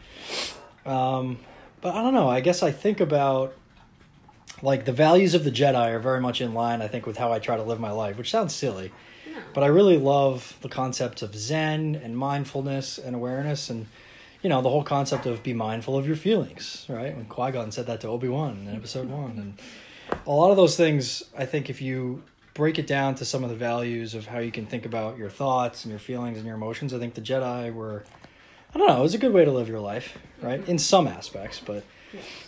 Um, but I don't know. I guess I think about like the values of the Jedi are very much in line. I think with how I try to live my life, which sounds silly, but I really love the concept of Zen and mindfulness and awareness, and you know the whole concept of be mindful of your feelings. Right? When Qui Gon said that to Obi Wan in Episode One, and a lot of those things. I think if you break it down to some of the values of how you can think about your thoughts and your feelings and your emotions, I think the Jedi were. I don't know. It was a good way to live your life, right? In some aspects, but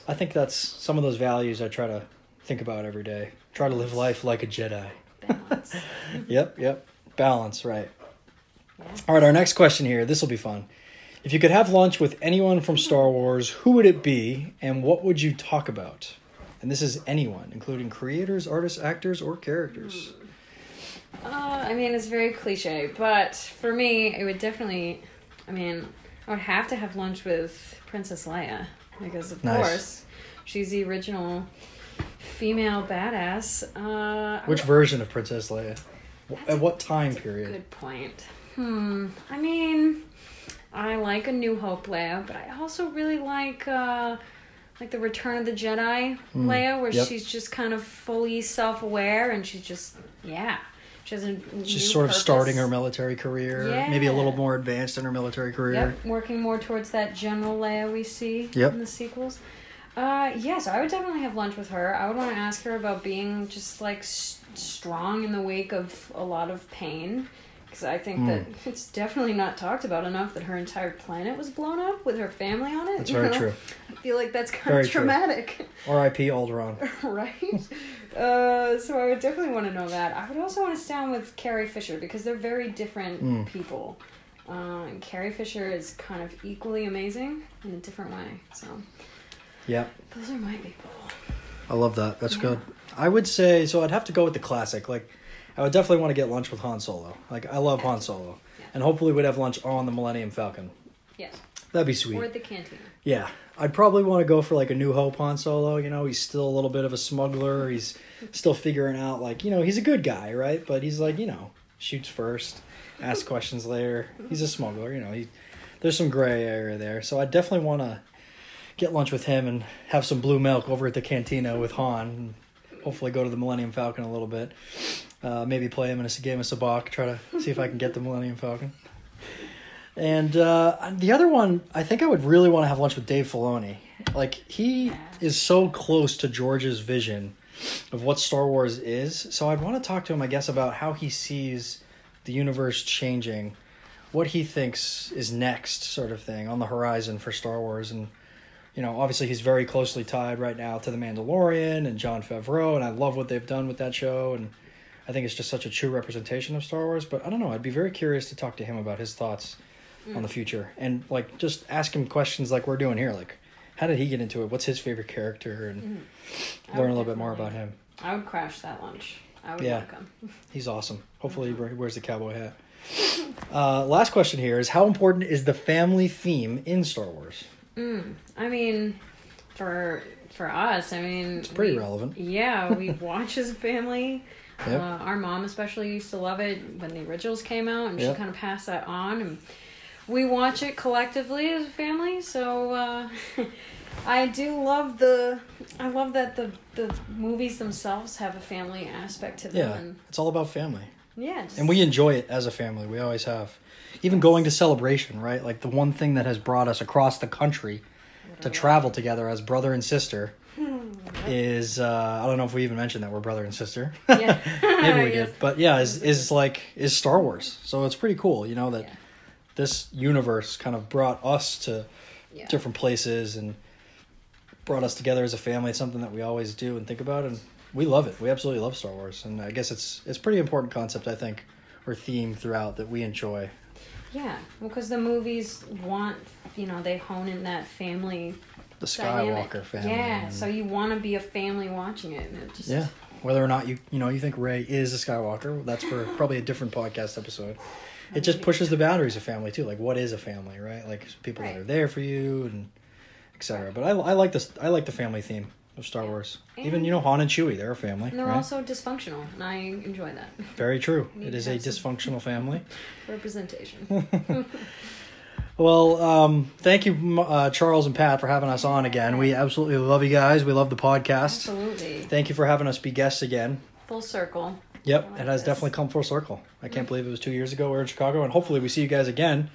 I think that's some of those values I try to think about every day. Try to live life like a Jedi. [laughs] yep, yep. Balance, right. All right, our next question here. This will be fun. If you could have lunch with anyone from Star [laughs] Wars, who would it be and what would you talk about? And this is anyone, including creators, artists, actors, or characters. Uh, I mean, it's very cliche, but for me, it would definitely. I mean, I would have to have lunch with Princess Leia because, of Nice. course, she's the original female badass. Uh, Which would- version of Princess Leia? Wh- At what time period? Good point. Hmm. I mean, I like a New Hope Leia, but I also really like uh, like the Return of the Jedi Mm, Leia, where yep. she's just kind of fully self-aware and she's just yeah, she has a She's sort of starting her military career, yeah. maybe a little more advanced in her military career. Yep, working more towards that General Leia we see Yep. in the sequels. Uh, yeah, so I would definitely have lunch with her. I would want to ask her about being just like s- strong in the wake of a lot of pain, Because I think Mm. that it's definitely not talked about enough that her entire planet was blown up with her family on it. That's very know? true. I feel like that's kind Very of traumatic. R.I.P. Alderaan. [laughs] right? Uh, so I would definitely want to know that. I would also want to stand with Carrie Fisher because they're very different Mm. people. Uh, and Carrie Fisher is kind of equally amazing in a different way. So Yeah. those are my people. I love that. That's good. I would say so. I'd have to go with the classic. Like, I would definitely want to get lunch with Han Solo. Like, I love Han Solo, and hopefully we'd have lunch on the Millennium Falcon. Yes. That'd be sweet. Or at the canteen. Yeah, I'd probably want to go for like a New Hope Han Solo. You know, he's still a little bit of a smuggler. He's [laughs] still figuring out like you know he's a good guy, right? But he's like you know shoots first, asks questions later. He's a smuggler. You know, he there's some gray area there. So I definitely want to get lunch with him and have some blue milk over at the cantina with Han. And hopefully go to the Millennium Falcon a little bit. Uh, maybe play him in a game of sabacc. Try to see if I can get the Millennium Falcon. And uh, the other one, I think I would really want to have lunch with Dave Filoni. Like he is so close to George's vision of what Star Wars is. So I'd want to talk to him, I guess, about how he sees the universe changing, what he thinks is next, sort of thing, on the horizon for Star Wars. And you know, obviously he's very closely tied right now to the Mandalorian and Jon Favreau, and I love what they've done with that show. And I think it's just such a true representation of Star Wars. But I don't know. I'd be very curious to talk to him about his thoughts on the Mm. future and like just ask him questions like we're doing here. Like, how did he get into it? What's his favorite character? And. I learn a little bit more about him. I would crash that lunch. I would Yeah. want to come. He's awesome. Hopefully, he wears the cowboy hat. Uh, last question here is how important is the family theme in Star Wars? Mm, I mean, for for us, I mean, it's pretty relevant. Yeah, we [laughs] watch as a family. Yep. Uh, our mom especially used to love it when the originals came out, and Yep. she kind of passed that on, and we watch it collectively as a family. So uh, [laughs] I do love the, I love that the the movies themselves have a family aspect to them. Yeah, And it's all about family. yeah, just, And we enjoy it as a family. We always have. Even going to celebration, right? Like the one thing that has brought us across the country to travel together as brother and sister is uh, I don't know if we even mentioned that we're brother and sister. [laughs] Yeah. [laughs] Maybe we [laughs] Yes. did. But yeah, is is like is Star Wars. So it's pretty cool, you know, that this universe kind of brought us to Yeah. different places and brought us together as a family. It's something that we always do and think about and we love it. We absolutely love Star Wars. And I guess it's it's pretty important concept I think or theme throughout that we enjoy. Yeah, because the movies want, you know, they hone in that family. The dynamic. Skywalker family. Yeah, and- so you want to be a family watching it, and it just Yeah. Whether or not you you know you think Rey is a Skywalker, that's for [laughs] probably a different podcast episode. It just pushes the boundaries of family too. Like what is a family, right? Like people that are there for you and etc. But I, I like this. I like the family theme of Star Wars. Even you know Han and Chewie, they're a family. And they're right? also dysfunctional, and I enjoy that Very true. [laughs] It is a dysfunctional family. [laughs] representation. Well, um, thank you, uh, Charles and Pat, for having us on again. We absolutely love you guys. We love the podcast. Absolutely. Thank you for having us be guests again. Full circle. Yep, it has definitely come full circle. I can't believe it was two years ago. We're in Chicago, and hopefully we see you guys again.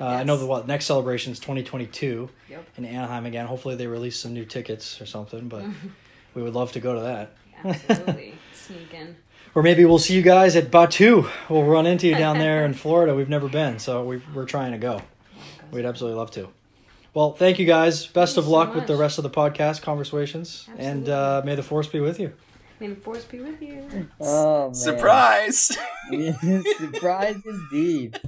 Uh, I know the what next celebration is 2022 Yep. in Anaheim again. Hopefully they release some new tickets or something, but [laughs] we would love to go to that. Absolutely. Sneak in. [laughs] Or maybe we'll see you guys at Batuu. We'll run into you down [laughs] there in Florida. We've never been, so we, we're trying to go. We'd absolutely love to. Well, thank you guys. Best of so luck with the rest of the podcast conversations, and uh, may the force be with you. May the force be with you. Oh, man. Surprise! [laughs] Surprise indeed.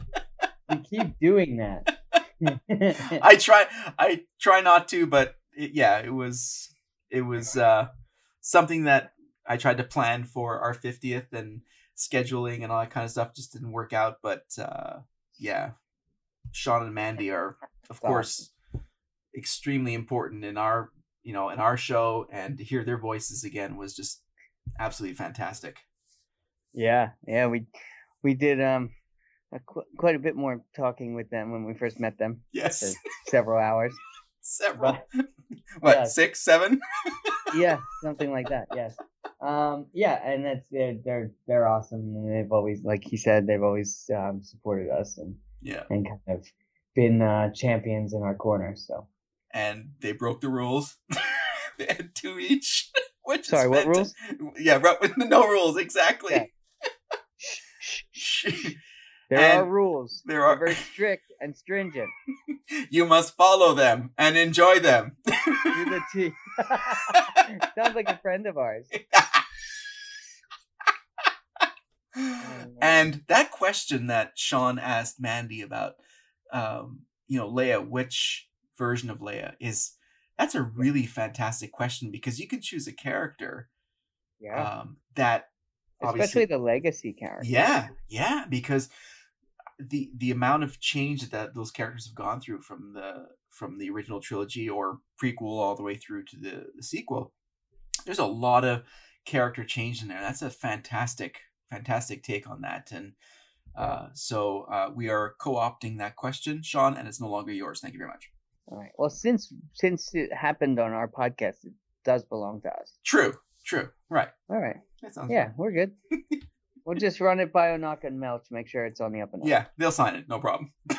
You keep doing that. [laughs] I try I try not to, but it, yeah, it was it was uh something that I tried to plan for our 50th and scheduling and all that kind of stuff just didn't work out, but uh yeah. Sean and Mandy are of course extremely important in our, you know, in our show and to hear their voices again was just absolutely fantastic. Yeah, yeah, we we did um a qu- quite a bit more talking with them when we first met them. [laughs] Yes. several hours. Several. [laughs] what, yeah. six, seven? [laughs] yeah, something like that. Yes. Um. Yeah, and that's they're they're, they're awesome. And they've always, like he said, they've always um, supported us and Yeah. and kind of been uh, champions in our corner. So and they broke the rules. [laughs] they had two each. [laughs] Which Sorry, what fanta- Yeah, ru- no rules exactly. [laughs] There And are rules. there They're very strict and stringent. You must follow them and enjoy them. To the T. Sounds like a friend of ours. And that question that Sean asked Mandy about, um, you know, Leia, which version of Leia is that's a really fantastic question because you can choose a character Yeah. um, that Especially the legacy character. yeah, yeah, because the the amount of change that those characters have gone through from the from the original trilogy or prequel all the way through to the, the sequel, there's a lot of character change in there. That's a fantastic, fantastic take on that. And uh, so uh, we are co-opting that question, Sean, and it's no longer yours. Thank you very much. All right. Well, since since it happened on our podcast, it does belong to us. True, true, right. All right. That sounds Yeah, fun. we're good. [laughs] we'll just run it by Onaka and Melch, to make sure it's on the up and up. Yeah, they'll sign it, no problem. [laughs]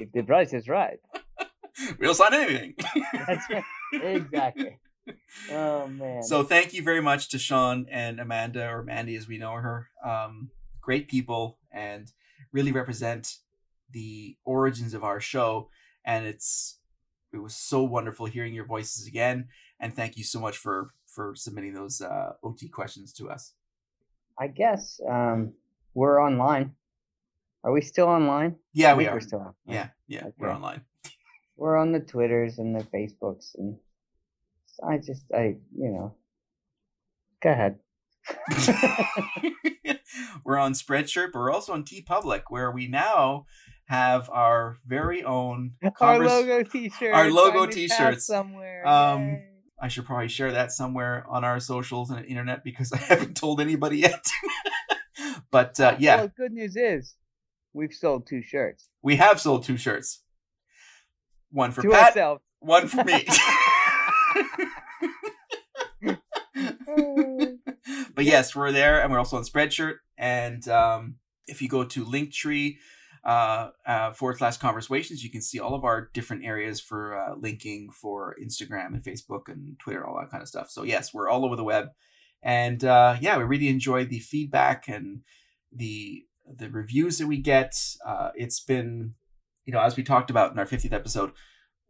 If the price is right. [laughs] we'll sign anything. That's right. Exactly. Oh man. So thank you very much to Sean and Amanda or Mandy as we know her. Um, great people and really represent the origins of our show. And it's it was so wonderful hearing your voices again. And thank you so much for for submitting those uh, OT questions to us. I guess um we're online. Are we still online? Yeah, we are We're still on. Yeah, yeah, we're online. We're on the Twitters and the Facebooks and I just I you know go ahead. [laughs] we're on Spreadshirt, but we're also on TeePublic, where we now have our very own Our logo t-shirts. Our logo on the tab T-shirts somewhere. Um, I should probably share that somewhere on our socials and internet because [laughs] I haven't told anybody yet. [laughs] but uh, yeah, Well, good news is we've sold two shirts. we have sold two shirts. One for To Pat, ourselves. one for me. But yes, we're there, and we're also on Spreadshirt. And um, if you go to Linktree uh, uh, forward slash conversations, you can see all of our different areas for uh, linking for Instagram and Facebook and Twitter, all that kind of stuff. So yes, we're all over the web, and uh, yeah, we really enjoy the feedback and the the reviews that we get. Uh, it's been, you know, as we talked about in our 50th episode,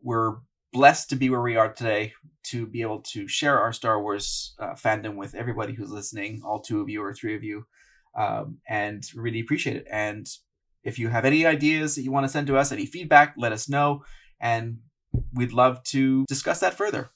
we're blessed to be where we are today to be able to share our Star Wars uh, fandom with everybody who's listening, all two of you or three of you, um, and really appreciate it. And if you have any ideas that you want to send to us, any feedback, let us know, and we'd love to discuss that further.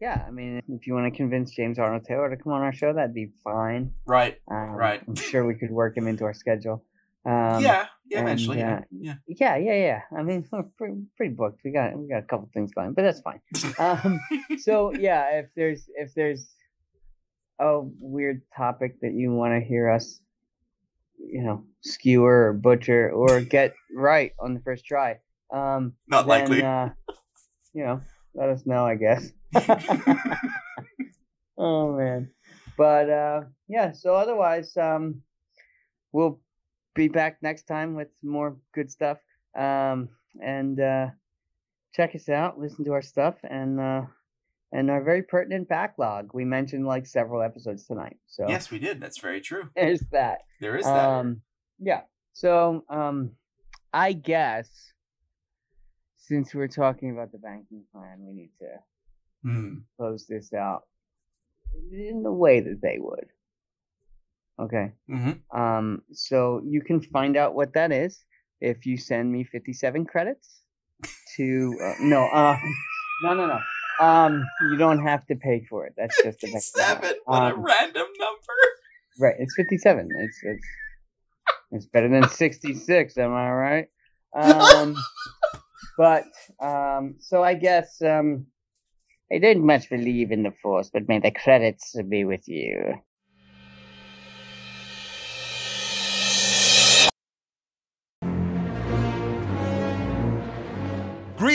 Yeah, I mean, if you want to convince James Arnold Taylor to come on our show, that'd be fine. Right, Um, right. I'm sure we could work him into our schedule. [laughs] Um, yeah, yeah, and, eventually, yeah, uh, yeah. yeah, yeah, yeah. I mean, [laughs] we're pretty, pretty booked. We got we got a couple things going, but that's fine. Um, [laughs] so yeah, if there's if there's a weird topic that you want to hear us, you know, skewer or butcher or get right on the first try, um, Not then, likely. Uh, you know, let us know. I guess. [laughs] oh man, but uh, yeah. So otherwise, um, we'll be back next time with more good stuff. Um, and uh, check us out, listen to our stuff, and uh, and our very pertinent backlog. We mentioned like several episodes tonight. So Yes, we did. That's very true. [laughs] there's that. There is that. Um, yeah. So um, I guess since we're talking about the banking clan, we need to Hmm. close this out in the way that they would. Okay. Mm-hmm. Um, so you can find out what that is if you send me 57 credits to uh, no, uh, [laughs] no, no, no. Um, you don't have to pay for it. That's just a Seven. What a Um, random number. Right, it's 57. It's it's it's better than 66, am I right? Um [laughs] but um so I guess um I don't much believe in the force, but may the credits be with you.